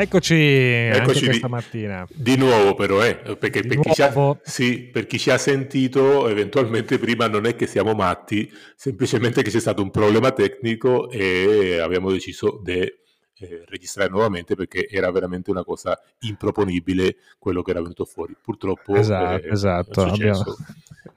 Eccoci, Eccoci questa di, mattina. Di nuovo però, eh, perché per chi, ha, sì, per chi, ci ha, sentito, eventualmente prima non è che siamo matti, semplicemente che c'è stato un problema tecnico e abbiamo deciso di eh, registrare nuovamente perché era veramente una cosa improponibile quello che era venuto fuori. Purtroppo esatto, eh, esatto. Abbiamo...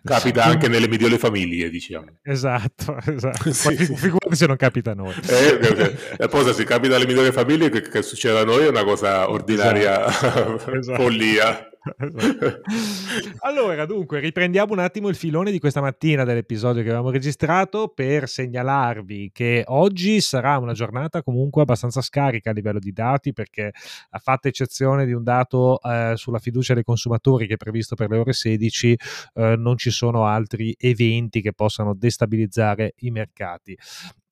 Capita anche nelle migliori famiglie, diciamo. Esatto, esatto. sì. Figurati se non capita a noi. Eh, okay. E poi se capita alle migliori famiglie, che, che succede a noi è una cosa ordinaria, esatto. esatto. follia. allora, dunque, riprendiamo un attimo il filone di questa mattina dell'episodio che avevamo registrato per segnalarvi che oggi sarà una giornata comunque abbastanza scarica a livello di dati perché a fatta eccezione di un dato eh, sulla fiducia dei consumatori che è previsto per le ore 16, eh, non ci sono altri eventi che possano destabilizzare i mercati.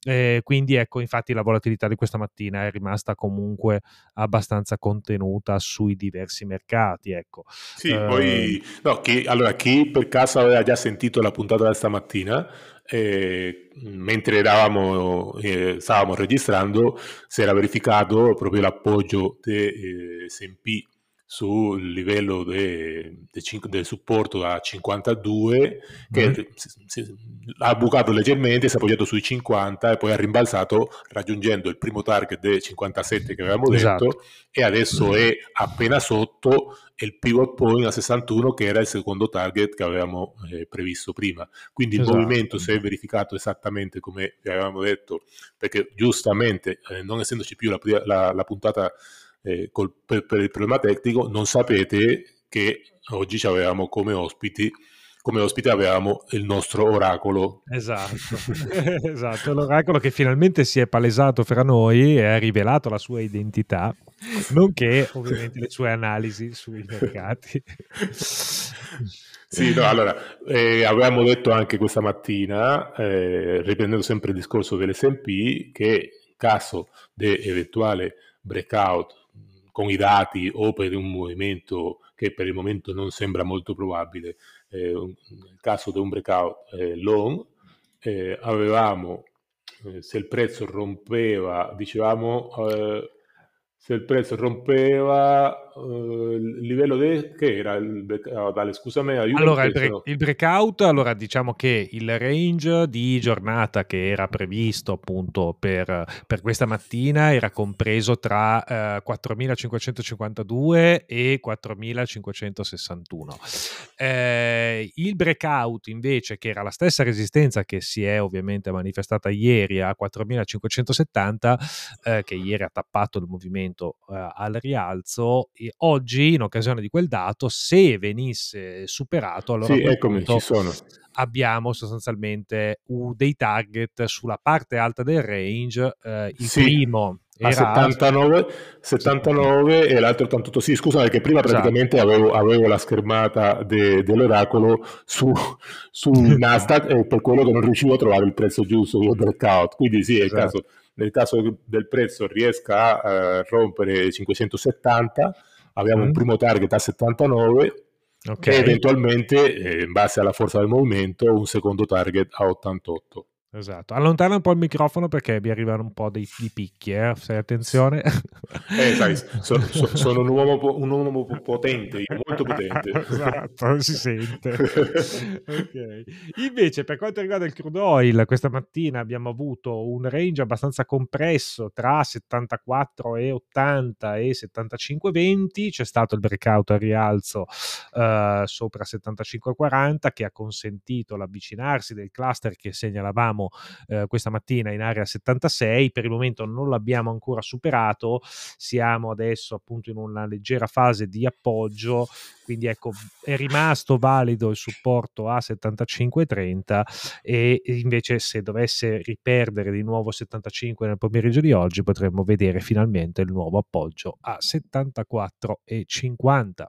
Eh, quindi ecco, infatti la volatilità di questa mattina è rimasta comunque abbastanza contenuta sui diversi mercati. Ecco. Sì, eh, poi no, chi, allora, chi per caso aveva già sentito la puntata di stamattina, eh, mentre eravamo, eh, stavamo registrando, si era verificato proprio l'appoggio dell'SP eh, sul livello del de, supporto a 52 che mm. si, si, ha bucato leggermente, si è appoggiato sui 50 e poi ha rimbalzato raggiungendo il primo target dei 57 che avevamo detto esatto. e adesso è appena sotto il pivot point a 61 che era il secondo target che avevamo eh, previsto prima. Quindi esatto. il movimento si è verificato esattamente come vi avevamo detto perché giustamente eh, non essendoci più la, la, la puntata eh, col, per, per, il problema tecnico, non sapete che oggi avevamo come ospiti come ospite avevamo il nostro oracolo. Esatto, esatto, l'oracolo che finalmente si è palesato fra noi e ha rivelato la sua identità, nonché ovviamente le sue analisi sui mercati. Sì, no, allora, eh, avevamo detto anche questa mattina, eh, riprendendo sempre il discorso dell'SP, che in caso di eventuale breakout con i dati o per un movimento che per il momento non sembra molto probabile, eh, nel caso di un breakout eh, long, eh, avevamo, eh, se il prezzo rompeva, dicevamo, eh, se il prezzo rompeva uh, il livello de, che era il breakout, vale, scusami, allora il, break, il, breakout allora diciamo che il range di giornata che era previsto appunto per, per questa mattina era compreso tra eh, 4552 e 4561 eh, il breakout invece che era la stessa resistenza che si è ovviamente manifestata ieri a 4570 eh, che ieri ha tappato il movimento eh, al rialzo oggi in occasione di quel dato se venisse superato allora sì, eccomi, abbiamo sostanzialmente dei target sulla parte alta del range eh, il sì. primo a 79, 79 e l'altro 88. Sì, scusa, perché prima esatto. praticamente avevo, avevo, la schermata de, dell'oracolo su, su Nasdaq e per quello che non riuscivo a trovare il prezzo giusto del breakout. Quindi sì, è esatto. il caso nel caso del prezzo riesca a uh, rompere 570, abbiamo mm. un primo target a 79 okay. e eventualmente, eh, in base alla forza del movimento, un secondo target a 88. Esatto, allontana un po' il microfono perché vi arrivano un po' dei, di picchi, eh? Fai attenzione. Eh, sai, so, so, sono un uomo, un uomo, potente, molto potente. esatto, si sente. okay. Invece, per quanto riguarda il crude oil, questa mattina abbiamo avuto un range abbastanza compresso tra 74,80 e 75,20. C'è stato il breakout a rialzo uh, sopra 75,40 che ha consentito l'avvicinarsi del cluster che segnalavamo eh, questa mattina in area 76, per il momento non l'abbiamo ancora superato, siamo adesso appunto in una leggera fase di appoggio, quindi ecco è rimasto valido il supporto a 75,30 e invece se dovesse riperdere di nuovo 75 nel pomeriggio di oggi potremmo vedere finalmente il nuovo appoggio a 74,50.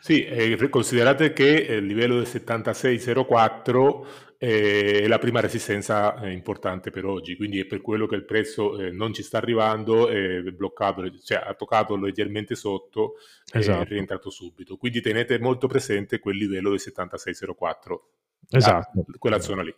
Sì, eh, considerate che il livello del 76,04 è la prima resistenza eh, importante per oggi, quindi è per quello che il prezzo eh, non ci sta arrivando, è bloccato, cioè ha toccato leggermente sotto esatto. è rientrato subito. Quindi tenete molto presente quel livello del 76,04, esatto. La, quella zona lì.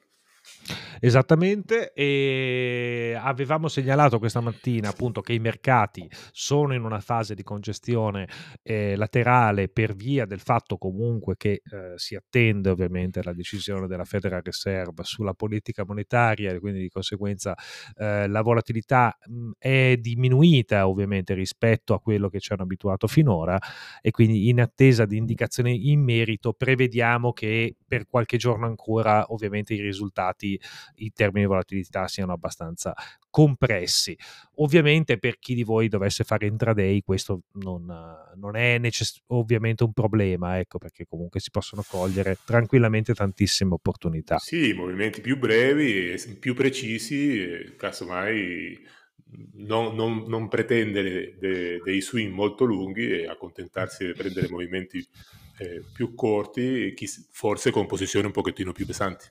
Esattamente, e avevamo segnalato questa mattina appunto che i mercati sono in una fase di congestione eh, laterale per via del fatto comunque che eh, si attende ovviamente la decisione della Federal Reserve sulla politica monetaria e quindi di conseguenza eh, la volatilità mh, è diminuita ovviamente rispetto a quello che ci hanno abituato finora e quindi in attesa di indicazioni in merito prevediamo che per qualche giorno ancora ovviamente i risultati in termini di volatilità siano abbastanza compressi. Ovviamente per chi di voi dovesse fare intraday questo non, non è necess- ovviamente un problema, ecco, perché comunque si possono cogliere tranquillamente tantissime opportunità. Sì, movimenti più brevi, più precisi, casomai non, non, non pretendere de, dei swing molto lunghi e accontentarsi di prendere movimenti eh, più corti, forse con posizioni un pochettino più pesanti.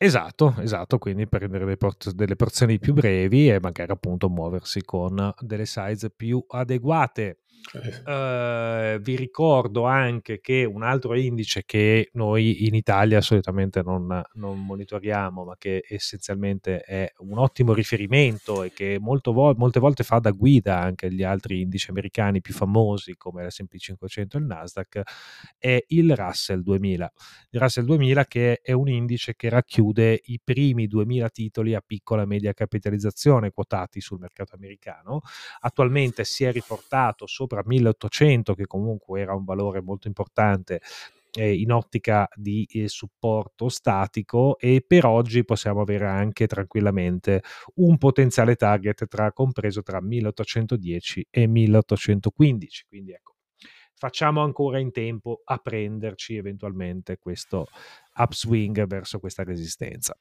Esatto, esatto, quindi prendere delle, port- delle porzioni più brevi e magari appunto muoversi con delle size più adeguate. Uh, vi ricordo anche che un altro indice che noi in Italia solitamente non, non, monitoriamo, ma che essenzialmente è un ottimo riferimento e che vo- molte volte fa da guida anche agli altri indici americani più famosi come l'SP 500 e il Nasdaq, è il Russell 2000. Il Russell 2000 che è un indice che racchiude i primi 2000 titoli a piccola e media capitalizzazione quotati sul mercato americano. Attualmente si è riportato sopra sopra 1800, che comunque era un valore molto importante eh, in ottica di eh, supporto statico e per oggi possiamo avere anche tranquillamente un potenziale target tra, compreso tra 1810 e 1815. Quindi ecco, facciamo ancora in tempo a prenderci eventualmente questo upswing verso questa resistenza.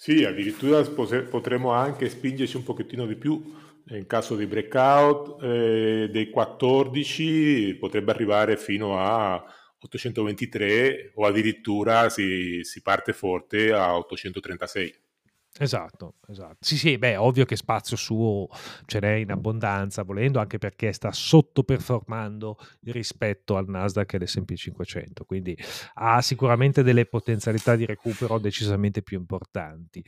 Sì, addirittura potremmo anche spingerci un pochettino di più in caso di breakout eh, dei 14 potrebbe arrivare fino a 823 o addirittura si, si parte forte a 836. Esatto, esatto. Sì, sì, beh, ovvio che spazio suo ce n'è in abbondanza, volendo, anche perché sta sottoperformando rispetto al Nasdaq e all'S&P 500, quindi ha sicuramente delle potenzialità di recupero decisamente più importanti.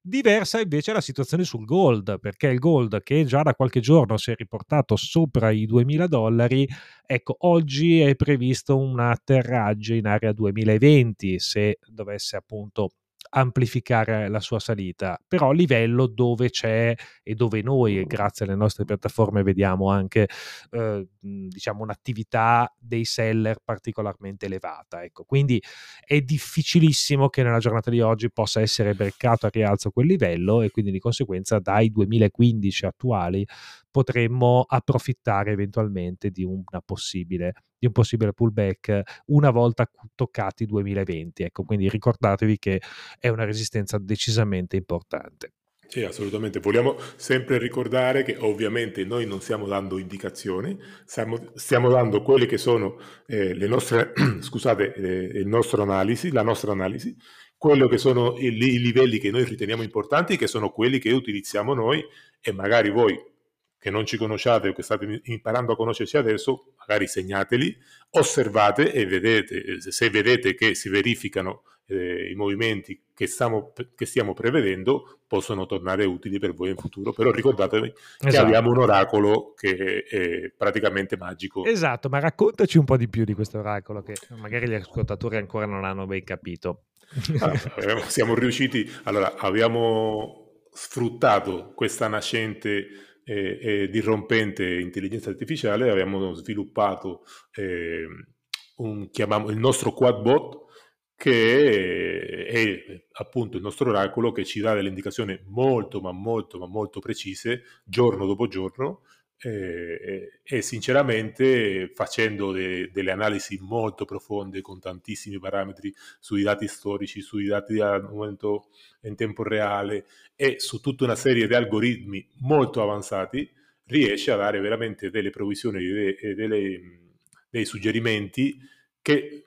Diversa invece la situazione sul gold, perché il gold che già da qualche giorno si è riportato sopra i 2000 dollari, ecco, oggi è previsto un atterraggio in area 2020 se dovesse appunto amplificare la sua salita, però a livello dove c'è e dove noi, grazie alle nostre piattaforme, vediamo anche eh, diciamo un'attività dei seller particolarmente elevata. Ecco. Quindi è difficilissimo che nella giornata di oggi possa essere beccato a rialzo quel livello e quindi di conseguenza dai 2015 attuali potremmo approfittare eventualmente di una possibile di un possibile pullback una volta toccati i 2020. Ecco, quindi ricordatevi che è una resistenza decisamente importante. Sì, assolutamente. Vogliamo sempre ricordare che ovviamente noi non stiamo dando indicazioni, stiamo, stiamo dando quelle che sono eh, le nostre, scusate, eh, analisi, la nostra analisi, quello che sono i, i livelli che noi riteniamo importanti, che sono quelli che utilizziamo noi e magari voi che non ci conosciate o che state imparando a conoscerci adesso, magari segnateli, osservate e vedete, se vedete che si verificano eh, i movimenti che stiamo, che stiamo, prevedendo, possono tornare utili per voi in futuro. Però ricordatevi esatto. che abbiamo un oracolo che è praticamente magico. Esatto, ma raccontaci un po' di più di questo oracolo che magari gli ascoltatori ancora non hanno ben capito. Allora, siamo riusciti, allora abbiamo sfruttato questa nascente e, e dirrompente intelligenza artificiale abbiamo sviluppato eh, un, chiamiamo, il nostro quadbot che è appunto il nostro oracolo che ci dà delle indicazioni molto ma molto ma molto precise giorno dopo giorno e, e sinceramente facendo de, delle analisi molto profonde con tantissimi parametri sui dati storici, sui dati momento in tempo reale e su tutta una serie di algoritmi molto avanzati, riesce a dare veramente delle provvisioni e delle, dei suggerimenti che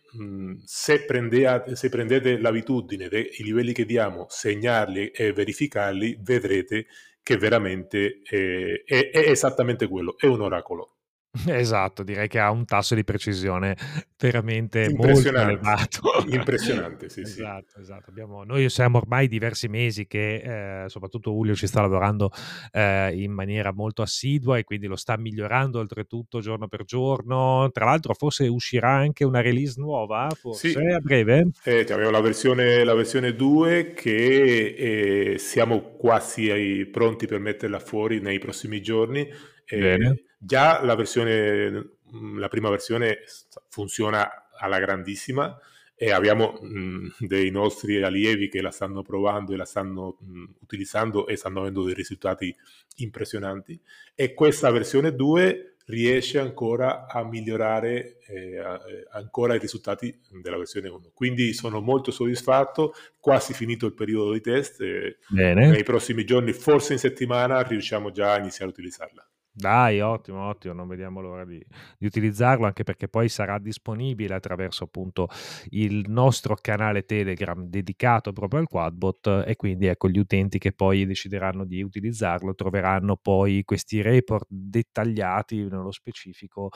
se, prendete, se prendete l'abitudine dei livelli che diamo, segnarli e verificarli, vedrete che veramente è, è, è esattamente quello, è un oracolo. Esatto, direi che ha un tasso di precisione veramente molto elevato. Impressionante, sì, esatto, sì. Esatto. Abbiamo, noi siamo ormai diversi mesi che eh, soprattutto Julio ci sta lavorando eh, in maniera molto assidua e quindi lo sta migliorando oltretutto giorno per giorno. Tra l'altro forse uscirà anche una release nuova, forse sì. a breve. Eh, abbiamo la versione, la versione 2 che eh, siamo quasi pronti per metterla fuori nei prossimi giorni. Già la versione, mm, la prima versione funziona alla grandissima e abbiamo mh, mm, dei nostri allievi che la stanno provando e la stanno mh, mm, utilizzando e stanno avendo dei risultati impressionanti. E questa versione 2 riesce ancora a migliorare eh, ancora i risultati della versione 1 quindi sono molto soddisfatto. Quasi finito il periodo di test nei prossimi giorni forse in settimana riusciamo già a iniziare a utilizzarla dai, ottimo, ottimo, non vediamo l'ora di, di, utilizzarlo anche perché poi sarà disponibile attraverso appunto il nostro canale Telegram dedicato proprio al Quadbot e quindi ecco gli utenti che poi decideranno di utilizzarlo troveranno poi questi report dettagliati nello specifico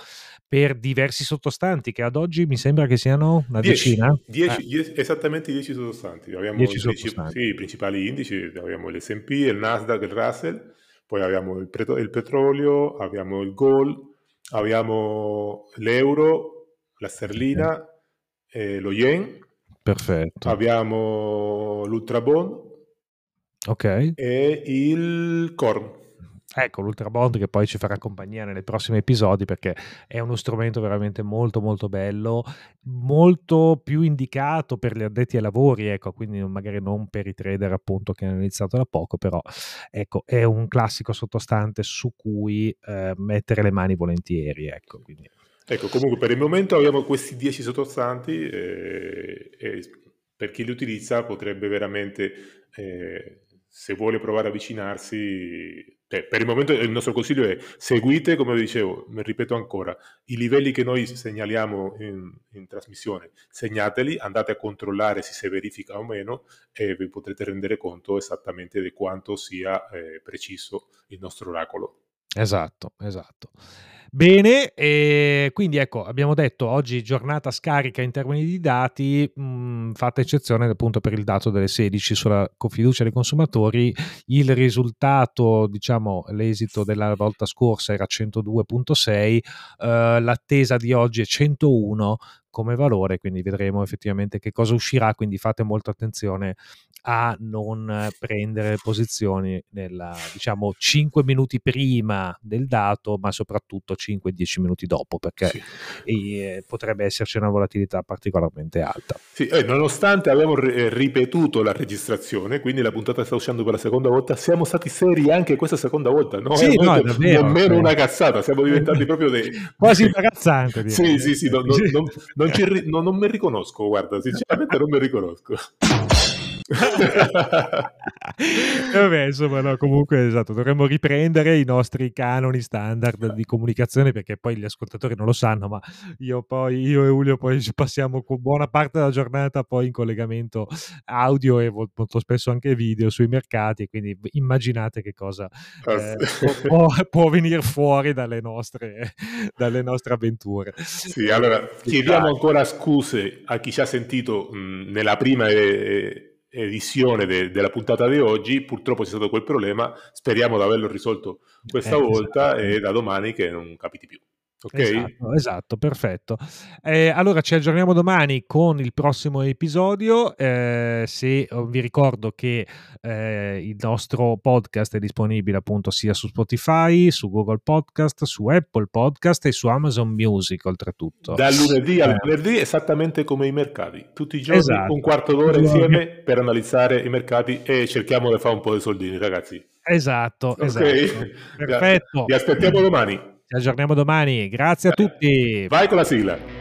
per diversi sottostanti che ad oggi mi sembra che siano una dieci, decina. Dieci, eh. dieci, esattamente 10 sottostanti. Abbiamo dieci sottostanti. Sì, i principali indici, abbiamo l'S&P, il Nasdaq, il Russell poi abbiamo il, petro- il petrolio, abbiamo il gold, abbiamo l'euro, la sterlina, eh, lo yen. Perfetto. Abbiamo l'ultrabond. Ok. E il corn. Ecco, l'Ultra Bond che poi ci farà compagnia nei prossimi episodi perché è uno strumento veramente molto molto bello, molto più indicato per gli addetti ai lavori, ecco, quindi magari non per i trader appunto che hanno iniziato da poco, però ecco, è un classico sottostante su cui eh, mettere le mani volentieri, ecco, quindi. Ecco, comunque per il momento abbiamo questi 10 sottostanti eh, e per chi li utilizza potrebbe veramente, eh, se vuole provare a avvicinarsi, cioè, per il momento il nostro consiglio è seguite, come dicevo, mi ripeto ancora, i livelli che noi segnaliamo in, in, trasmissione, segnateli, andate a controllare se si verifica o meno e vi potrete rendere conto esattamente di quanto sia eh, preciso il nostro oracolo. Esatto, esatto. Bene, e quindi ecco, abbiamo detto oggi giornata scarica in termini di dati, mh, mm, fatta eccezione appunto per il dato delle 16 sulla fiducia dei consumatori, il risultato, diciamo, l'esito della volta scorsa era 102.6, eh, l'attesa di oggi è 101 come valore, quindi vedremo effettivamente che cosa uscirà, quindi fate molta attenzione a non prendere posizioni nella, diciamo 5 minuti prima del dato, ma soprattutto 5-10 minuti dopo, perché sì. eh, potrebbe esserci una volatilità particolarmente alta. Sì, eh, nonostante abbiamo r- eh, ripetuto la registrazione, quindi la puntata sta uscendo per la seconda volta, siamo stati seri anche questa seconda volta, no? Sì, no, è davvero, nemmeno una cazzata, siamo diventati proprio dei... quasi imbarazzante. Sì, sì, sì, no, no, non, ci, non mi riconosco, guarda, sinceramente non mi riconosco. Vabbè, insomma, no, comunque esatto, dovremmo riprendere i nostri canoni standard di comunicazione perché poi gli ascoltatori non lo sanno, ma io poi io e Julio poi ci passiamo buona parte della giornata poi in collegamento audio e molto spesso anche video sui mercati, quindi immaginate che cosa ah, eh, può, può, venire fuori dalle nostre, dalle nostre avventure. Sì, allora chiediamo ancora scuse a chi ci ha sentito mh, nella prima e edizione de- della puntata di oggi. Purtroppo c'è stato quel problema, speriamo di averlo risolto questa eh, volta esatto. e da domani che non capiti più. Ok? Esatto, esatto perfetto. Eh, allora ci aggiorniamo domani con il prossimo episodio. Eh, se oh, vi ricordo che eh, il nostro podcast è disponibile appunto sia su Spotify, su Google Podcast, su Apple Podcast e su Amazon Music oltretutto. Dal lunedì al eh. venerdì esattamente come i mercati, tutti i giorni esatto. un quarto d'ora insieme per analizzare i mercati e cerchiamo di fare un po' di soldini ragazzi. Esatto, okay. esatto. Perfetto. Vi aspettiamo domani. Ci aggiorniamo domani. Grazie a tutti. Vai con la sigla.